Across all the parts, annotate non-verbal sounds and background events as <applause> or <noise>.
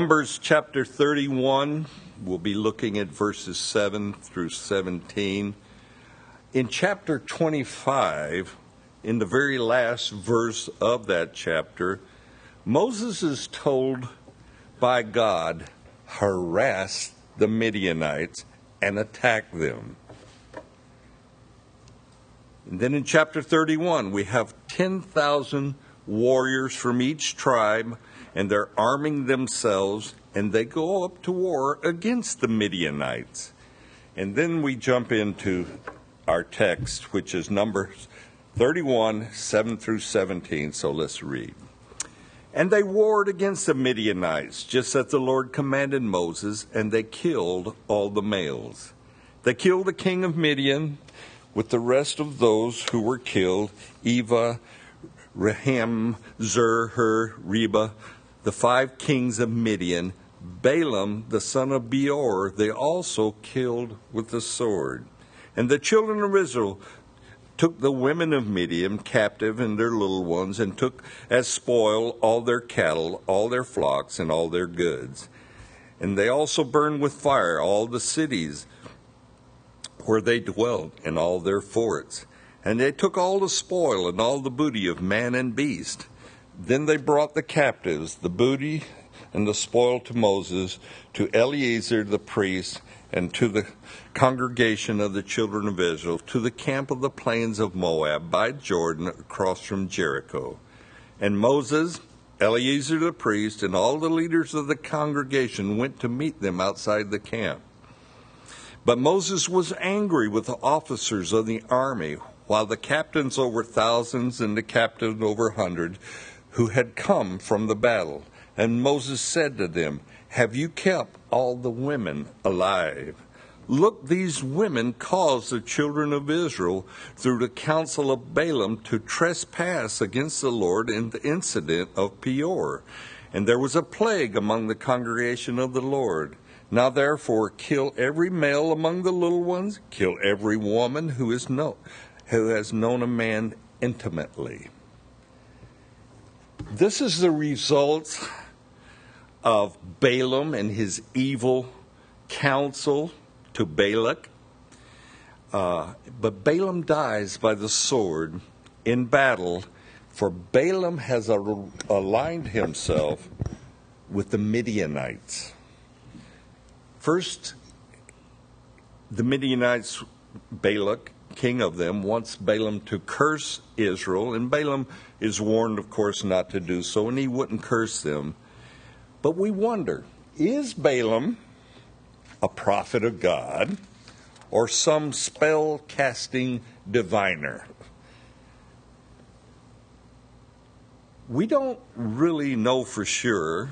Numbers chapter 31, we'll be looking at verses 7 through 17. In chapter 25, in the very last verse of that chapter, Moses is told by God, harass the Midianites and attack them. And then in chapter 31, we have 10,000 warriors from each tribe, and they're arming themselves, and they go up to war against the Midianites. And then we jump into our text, which is Numbers 31, 7 through 17. So let's read. And they warred against the Midianites, just as the Lord commanded Moses, and they killed all the males. They killed the king of Midian with the rest of those who were killed, Eva, Rekem, Zur, Hur, Reba, the five kings of Midian, Balaam, the son of Beor, they also killed with the sword. And the children of Israel took the women of Midian captive and their little ones, and took as spoil all their cattle, all their flocks, and all their goods. And they also burned with fire all the cities where they dwelt, and all their forts. And they took all the spoil and all the booty of man and beast. Then they brought the captives, the booty and the spoil to Moses, to Eleazar the priest, and to the congregation of the children of Israel, to the camp of the plains of Moab by Jordan across from Jericho. And Moses, Eleazar the priest, and all the leaders of the congregation went to meet them outside the camp. But Moses was angry with the officers of the army, while the captains over thousands and the captains over hundreds who had come from the battle. And Moses said to them, Have you kept all the women alive? Look, these women caused the children of Israel, through the counsel of Balaam, to trespass against the Lord in the incident of Peor. And there was a plague among the congregation of the Lord. Now therefore kill every male among the little ones, kill every woman who is know, who has known a man intimately. This is the result of Balaam and his evil counsel to Balak. Uh, but Balaam dies by the sword in battle, for Balaam has aligned himself with the Midianites. First, the Midianites, Balak, king of them, wants Balaam to curse Israel, and Balaam is warned, of course, not to do so, and he wouldn't curse them. But we wonder is Balaam a prophet of God or some spell casting diviner? We don't really know for sure,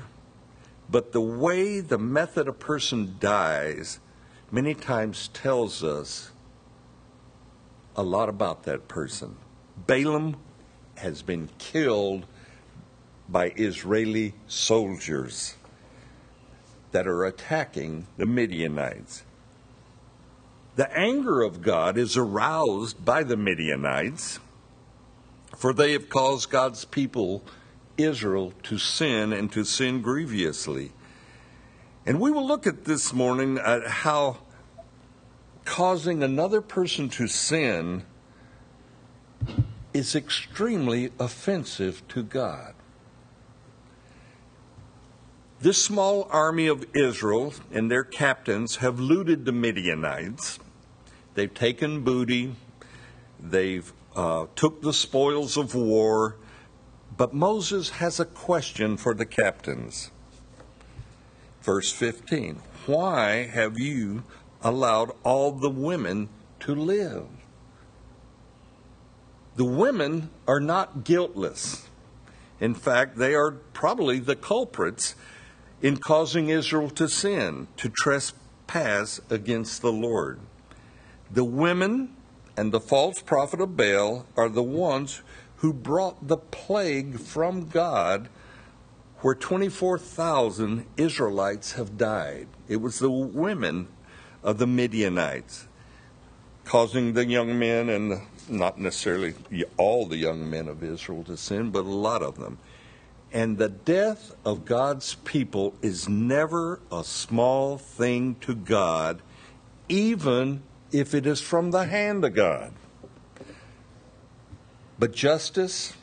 but the way the method a person dies many times tells us a lot about that person. Balaam has been killed by Israeli soldiers that are attacking the Midianites. The anger of God is aroused by the Midianites, for they have caused God's people, Israel, to sin and to sin grievously. And we will look at this morning at how causing another person to sin is extremely offensive to God. This small army of Israel and their captains have looted the Midianites. They've taken booty. They've uh, took the spoils of war. But Moses has a question for the captains. Verse 15 Why have you allowed all the women to live? The women are not guiltless. In fact, they are probably the culprits in causing Israel to sin, to trespass against the Lord. The women and the false prophet of Baal are the ones who brought the plague from God, where 24,000 Israelites have died. It was the women of the Midianites, causing the young men and not necessarily all the young men of Israel to sin, but a lot of them. And the death of God's people is never a small thing to God, even if it is from the hand of God. But justice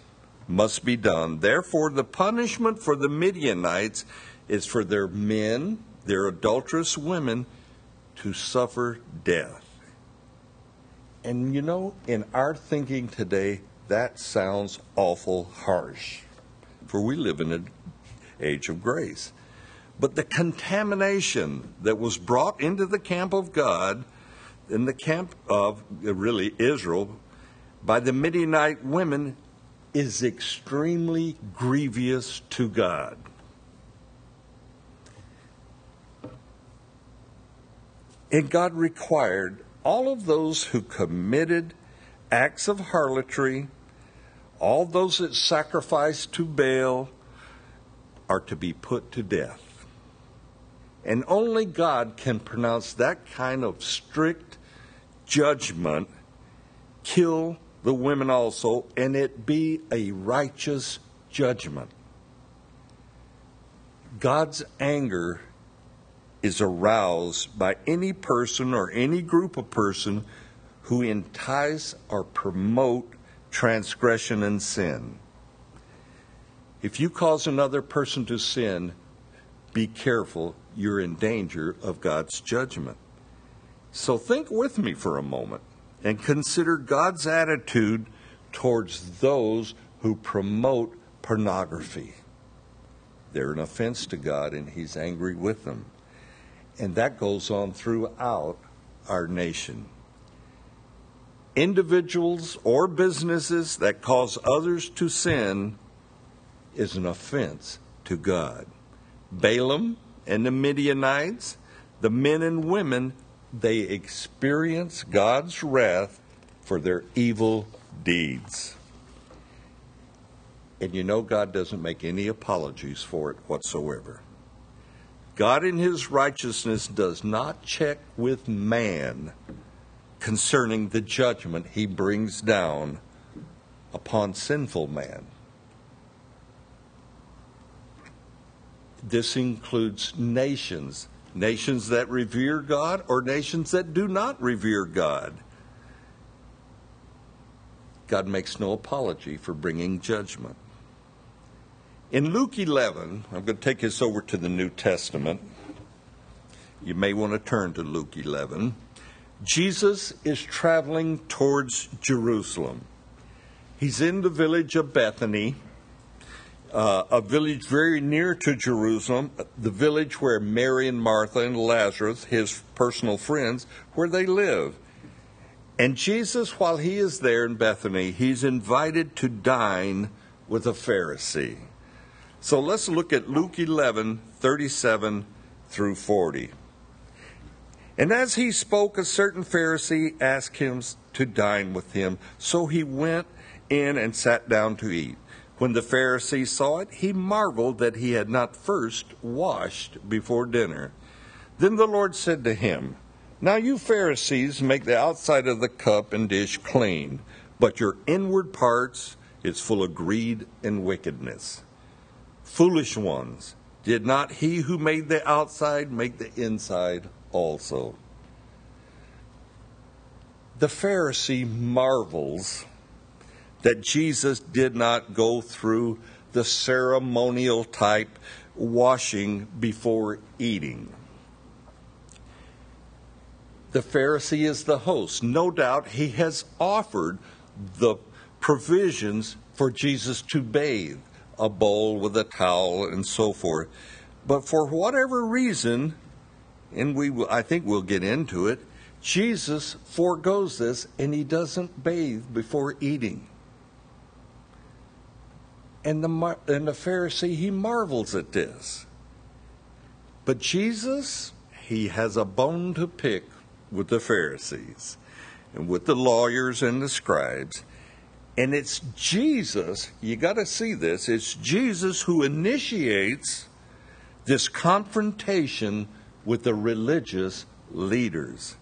must be done. Therefore, the punishment for the Midianites is for their men, their adulterous women, to suffer death. And you know, in our thinking today, that sounds awful harsh for we live in an age of grace. But the contamination that was brought into the camp of God, in the camp of uh, really Israel, by the Midianite women is extremely grievous to God. And God required all of those who committed acts of harlotry all those that sacrificed to Baal are to be put to death. And only God can pronounce that kind of strict judgment, kill the women also, and it be a righteous judgment. God's anger is aroused by any person or any group of person who entice or promote transgression and sin. If you cause another person to sin, be careful, you're in danger of God's judgment. So think with me for a moment and consider God's attitude towards those who promote pornography. They're an offense to God and He's angry with them. And that goes on throughout our nation individuals or businesses that cause others to sin is an offense to God. Balaam and the Midianites, the men and women, they experience God's wrath for their evil deeds. And you know, God doesn't make any apologies for it whatsoever. God, in His righteousness, does not check with man concerning the judgment he brings down upon sinful man. This includes nations, nations that revere God or nations that do not revere God. God makes no apology for bringing judgment. In Luke 11, I'm going to take us over to the New Testament. You may want to turn to Luke 11. Jesus is traveling towards Jerusalem. He's in the village of Bethany, uh, a village very near to Jerusalem, the village where Mary and Martha and Lazarus, his personal friends, where they live. And Jesus, while he is there in Bethany, he's invited to dine with a Pharisee. So let's look at Luke 11, 37 through 40. And as he spoke, a certain Pharisee asked him to dine with him. So he went in and sat down to eat. When the Pharisee saw it, he marveled that he had not first washed before dinner. Then the Lord said to him, Now you Pharisees make the outside of the cup and dish clean, but your inward parts is full of greed and wickedness. Foolish ones, did not he who made the outside make the inside also. The Pharisee marvels that Jesus did not go through the ceremonial type washing before eating. The Pharisee is the host. No doubt he has offered the provisions for Jesus to bathe a bowl with a towel and so forth. But for whatever reason, and we I think we'll get into it, Jesus foregoes this and he doesn't bathe before eating. And the, and the Pharisee, he marvels at this. But Jesus, he has a bone to pick with the Pharisees and with the lawyers and the scribes. And it's Jesus, you got to see this, it's Jesus who initiates this confrontation with the religious leaders.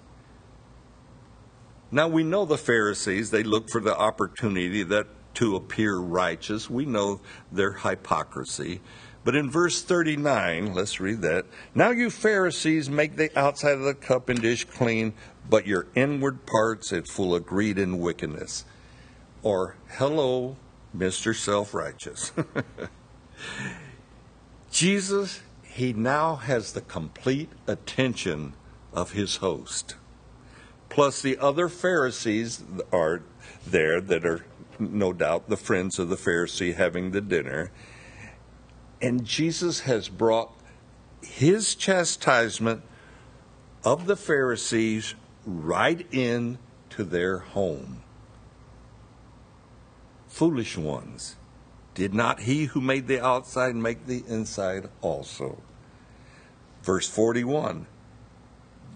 Now we know the Pharisees, they look for the opportunity that to appear righteous. We know their hypocrisy. But in verse 39, let's read that. Now you Pharisees make the outside of the cup and dish clean, but your inward parts are full of greed and wickedness. Or, hello, Mr. Self Righteous. <laughs> Jesus, he now has the complete attention of his host. Plus, the other Pharisees are there that are no doubt the friends of the Pharisee having the dinner. And Jesus has brought his chastisement of the Pharisees right in to their home. Foolish ones, did not he who made the outside make the inside also? Verse 41,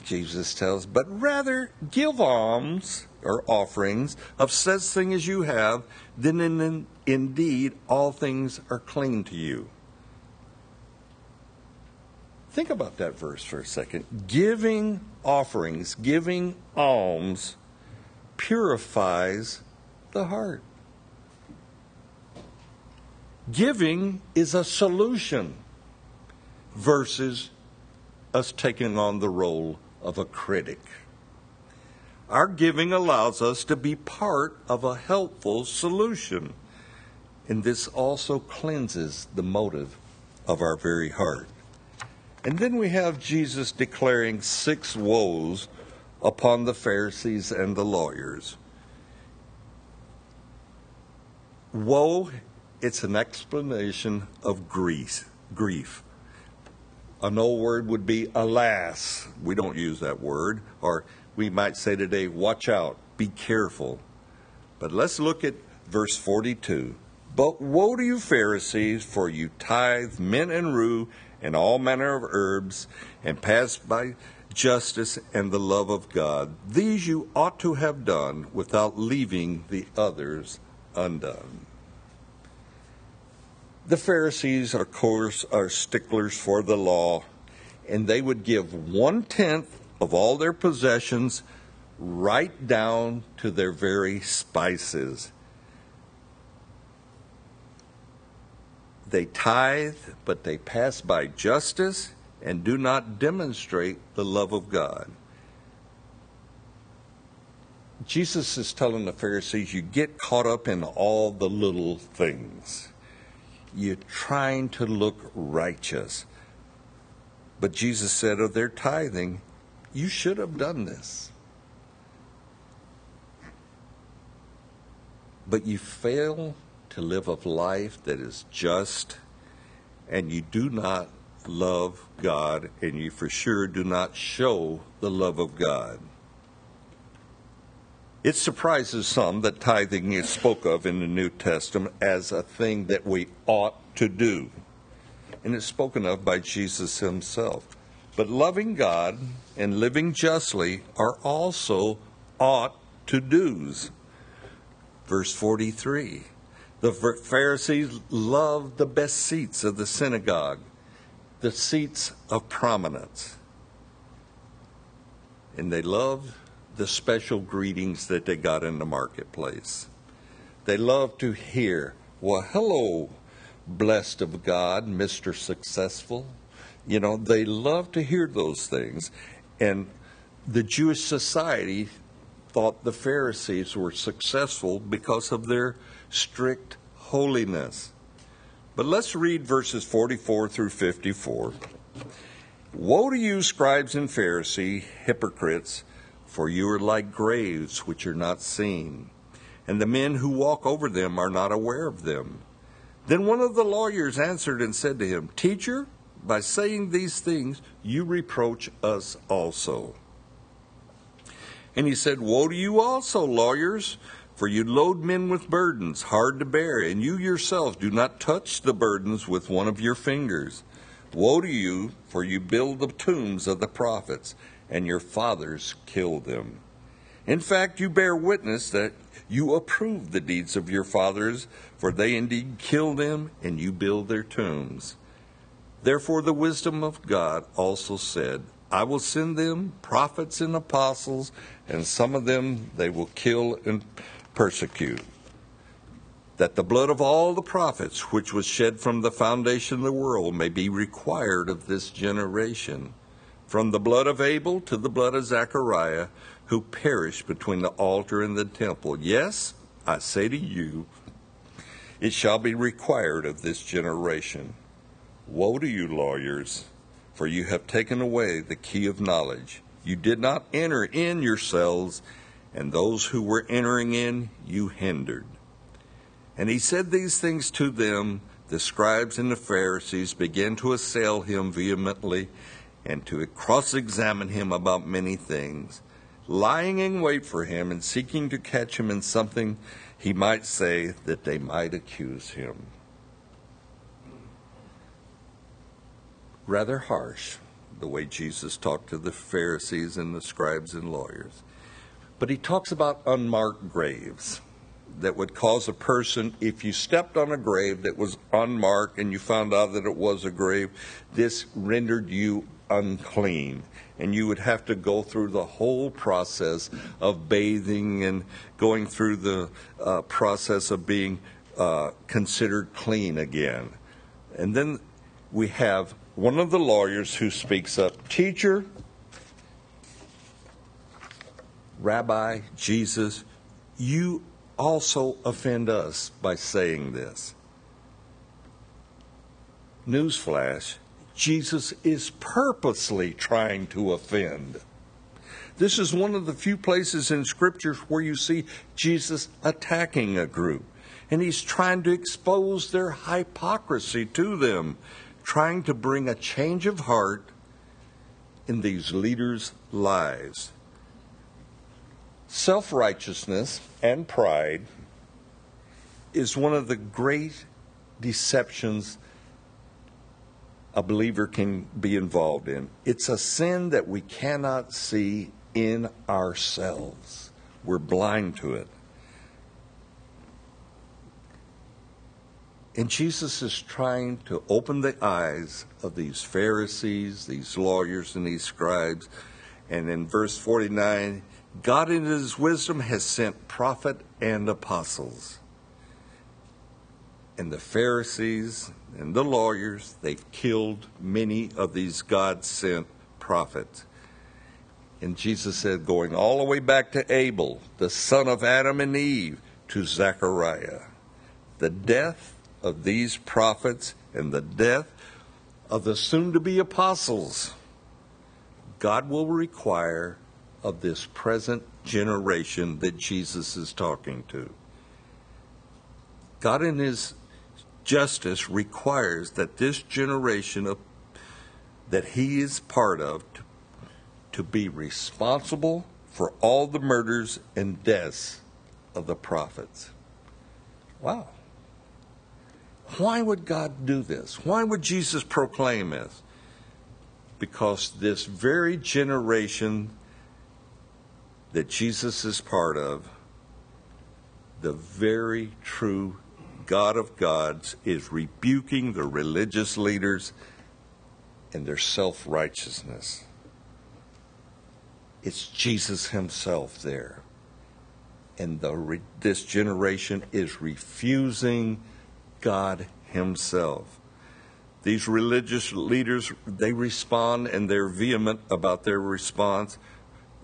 Jesus tells, but rather give alms or offerings of such thing as you have, then in, indeed all things are clean to you. Think about that verse for a second. Giving offerings, giving alms, purifies the heart. Giving is a solution versus us taking on the role of a critic. Our giving allows us to be part of a helpful solution, and this also cleanses the motive of our very heart. And then we have Jesus declaring six woes upon the Pharisees and the lawyers. Woe, it's an explanation of grief. grief. An old word would be alas. We don't use that word. Or we might say today, watch out, be careful. But let's look at verse 42. But woe to you, Pharisees, for you tithe mint and rue and all manner of herbs, and pass by justice and the love of God. These you ought to have done without leaving the others undone. The Pharisees, of course, are sticklers for the law, and they would give one tenth of all their possessions right down to their very spices. They tithe, but they pass by justice and do not demonstrate the love of God. Jesus is telling the Pharisees, you get caught up in all the little things. You're trying to look righteous. But Jesus said of their tithing, you should have done this. But you fail to live a life that is just, and you do not love God, and you for sure do not show the love of God. It surprises some that tithing is spoke of in the New Testament as a thing that we ought to do. And it's spoken of by Jesus himself. But loving God and living justly are also ought to do's. Verse 43 the Pharisees loved the best seats of the synagogue, the seats of prominence. And they loved the special greetings that they got in the marketplace. They loved to hear, well, hello, blessed of God, Mr. Successful. You know, they loved to hear those things. And the Jewish society thought the Pharisees were successful because of their strict holiness. But let's read verses 44 through 54. Woe to you, scribes and Pharisees, hypocrites, for you are like graves which are not seen, and the men who walk over them are not aware of them. Then one of the lawyers answered and said to him, Teacher, by saying these things, you reproach us also. And he said, Woe to you also, lawyers! For you load men with burdens hard to bear, and you yourselves do not touch the burdens with one of your fingers. Woe to you, for you build the tombs of the prophets, and your fathers killed them. In fact, you bear witness that you approve the deeds of your fathers, for they indeed kill them, and you build their tombs. Therefore, the wisdom of God also said, I will send them prophets and apostles, and some of them they will kill and persecute. that the blood of all the prophets which was shed from the foundation of the world may be required of this generation, from the blood of Abel to the blood of Zechariah, who perished between the altar and the temple. Yes, I say to you, it shall be required of this generation. Woe to you, lawyers, for you have taken away the key of knowledge. You did not enter in yourselves, and those who were entering in you hindered. And he said these things to them. The scribes and the Pharisees began to assail him vehemently and to cross examine him about many things, lying in wait for him and seeking to catch him in something he might say that they might accuse him. Rather harsh, the way Jesus talked to the Pharisees and the scribes and lawyers. But he talks about unmarked graves that would cause a person, if you stepped on a grave that was unmarked and you found out that it was a grave, this rendered you unclean. And you would have to go through the whole process of bathing and going through the uh, process of being uh, considered clean again. And then we have one of the lawyers who speaks up Teacher, Rabbi, Jesus, you also offend us by saying this. Newsflash Jesus is purposely trying to offend. This is one of the few places in scriptures where you see Jesus attacking a group. And he's trying to expose their hypocrisy to them, trying to bring a change of heart in these leaders' lives. Self righteousness and pride is one of the great deceptions a believer can be involved in. It's a sin that we cannot see in ourselves, we're blind to it. And Jesus is trying to open the eyes of these Pharisees, these lawyers, and these scribes. And in verse 49, God in his wisdom has sent prophet and apostles. And the Pharisees and the lawyers, they've killed many of these God sent prophets. And Jesus said, going all the way back to Abel, the son of Adam and Eve, to Zechariah, the death of these prophets and the death of the soon to be apostles, God will require of this present generation that Jesus is talking to. God, in His justice, requires that this generation of, that He is part of to, to be responsible for all the murders and deaths of the prophets. Wow. Why would God do this? Why would Jesus proclaim this? Because this very generation that Jesus is part of, the very true God of gods is rebuking the religious leaders and their self righteousness. It's Jesus himself there. And the, this generation is refusing God himself. These religious leaders, they respond and they're vehement about their response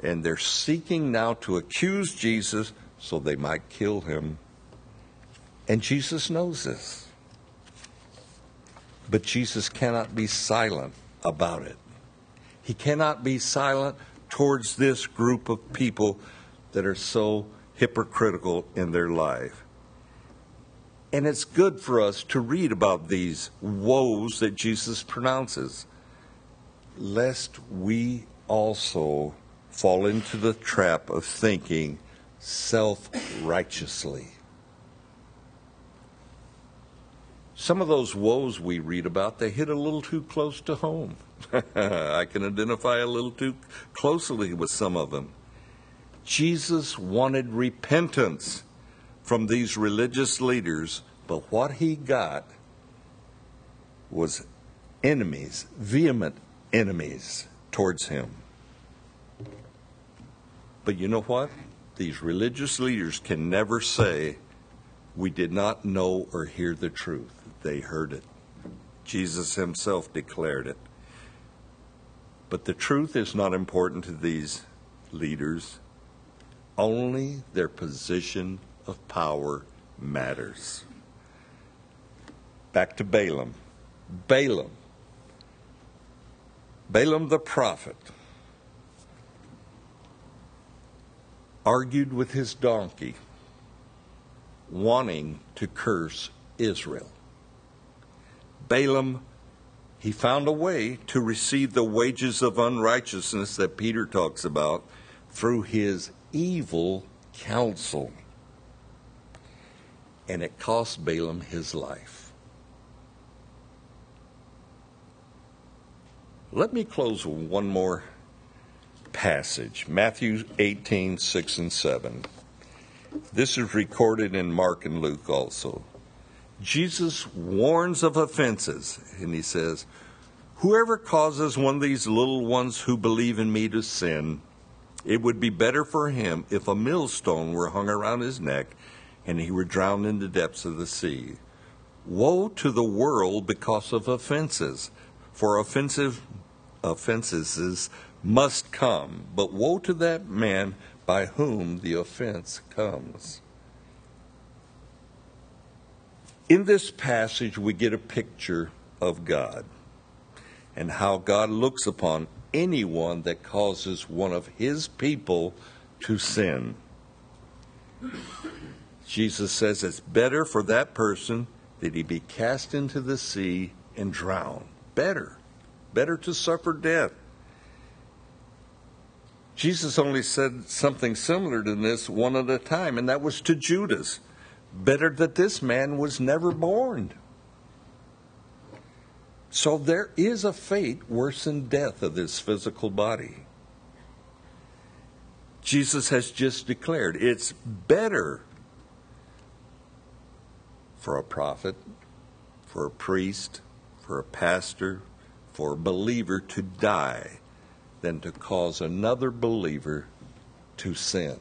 and they're seeking now to accuse Jesus so they might kill him. And Jesus knows this. But Jesus cannot be silent about it. He cannot be silent towards this group of people that are so hypocritical in their life. And it's good for us to read about these woes that Jesus pronounces, lest we also fall into the trap of thinking self righteously. Some of those woes we read about, they hit a little too close to home. <laughs> I can identify a little too closely with some of them. Jesus wanted repentance from these religious leaders, but what he got was enemies, vehement enemies towards him. But you know what? These religious leaders can never say We did not know or hear the truth. They heard it. Jesus himself declared it. But the truth is not important to these leaders. Only their position of power matters. Back to Balaam. Balaam. Balaam the prophet argued with his donkey, wanting to curse Israel. Balaam, he found a way to receive the wages of unrighteousness that Peter talks about through his evil counsel. And it cost Balaam his life. Let me close with one more passage Matthew 18, 6 and 7. This is recorded in Mark and Luke also. Jesus warns of offenses, and he says, Whoever causes one of these little ones who believe in me to sin, it would be better for him if a millstone were hung around his neck and he were drowned in the depths of the sea. Woe to the world because of offenses, for offensive offenses must come, but woe to that man by whom the offense comes. In this passage, we get a picture of God and how God looks upon anyone that causes one of his people to sin. Jesus says it's better for that person that he be cast into the sea and drown. Better. Better to suffer death. Jesus only said something similar to this one at a time, and that was to Judas. Better that this man was never born. So there is a fate worse than death of this physical body. Jesus has just declared it's better for a prophet, for a priest, for a pastor, for a believer to die than to cause another believer to sin.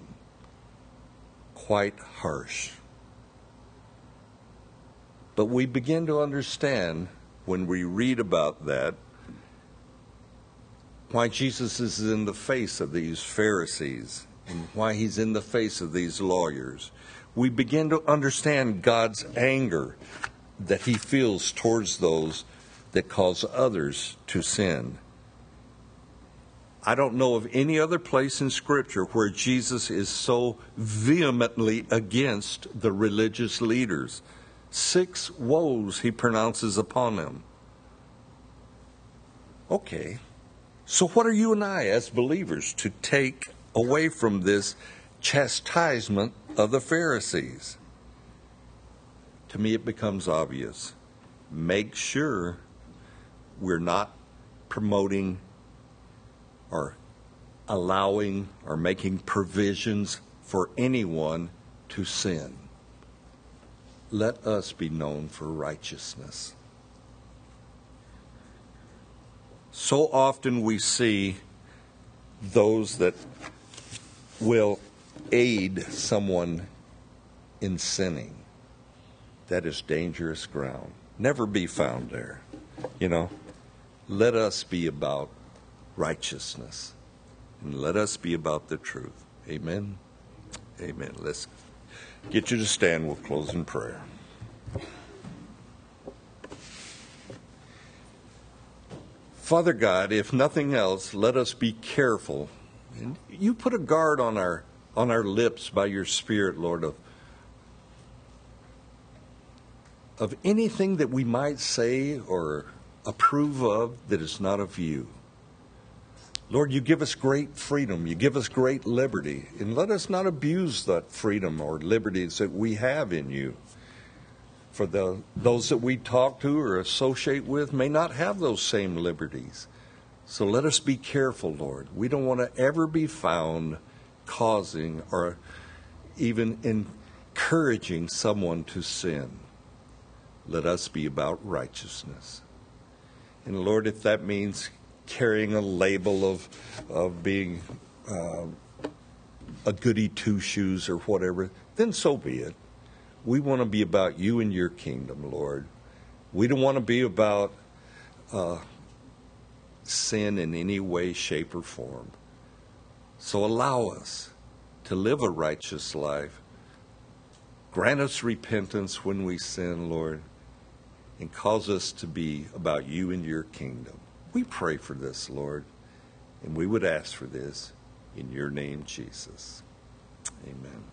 Quite harsh. But we begin to understand when we read about that why Jesus is in the face of these Pharisees and why he's in the face of these lawyers. We begin to understand God's anger that he feels towards those that cause others to sin. I don't know of any other place in Scripture where Jesus is so vehemently against the religious leaders Six woes he pronounces upon them. Okay, so what are you and I as believers to take away from this chastisement of the Pharisees? To me, it becomes obvious. Make sure we're not promoting or allowing or making provisions for anyone to sin let us be known for righteousness. So often we see those that will aid someone in sinning. That is dangerous ground. Never be found there. You know, let us be about righteousness and let us be about the truth. Amen. Amen. Let's get you to stand. We'll close in prayer. Father God, if nothing else, let us be careful. And you put a guard on our on our lips by your Spirit, Lord, of of anything that we might say or approve of that is not of you. Lord, you give us great freedom. You give us great liberty. And let us not abuse that freedom or liberties that we have in you. For the, those that we talk to or associate with may not have those same liberties. So let us be careful, Lord. We don't want to ever be found causing or even encouraging someone to sin. Let us be about righteousness. And Lord, if that means carrying a label of of being uh, a goody two shoes or whatever, then so be it. We want to be about you and your kingdom, Lord. We don't want to be about uh, sin in any way, shape, or form. So allow us to live a righteous life. Grant us repentance when we sin, Lord, and cause us to be about you and your kingdom. We pray for this, Lord, and we would ask for this in your name, Jesus. Amen.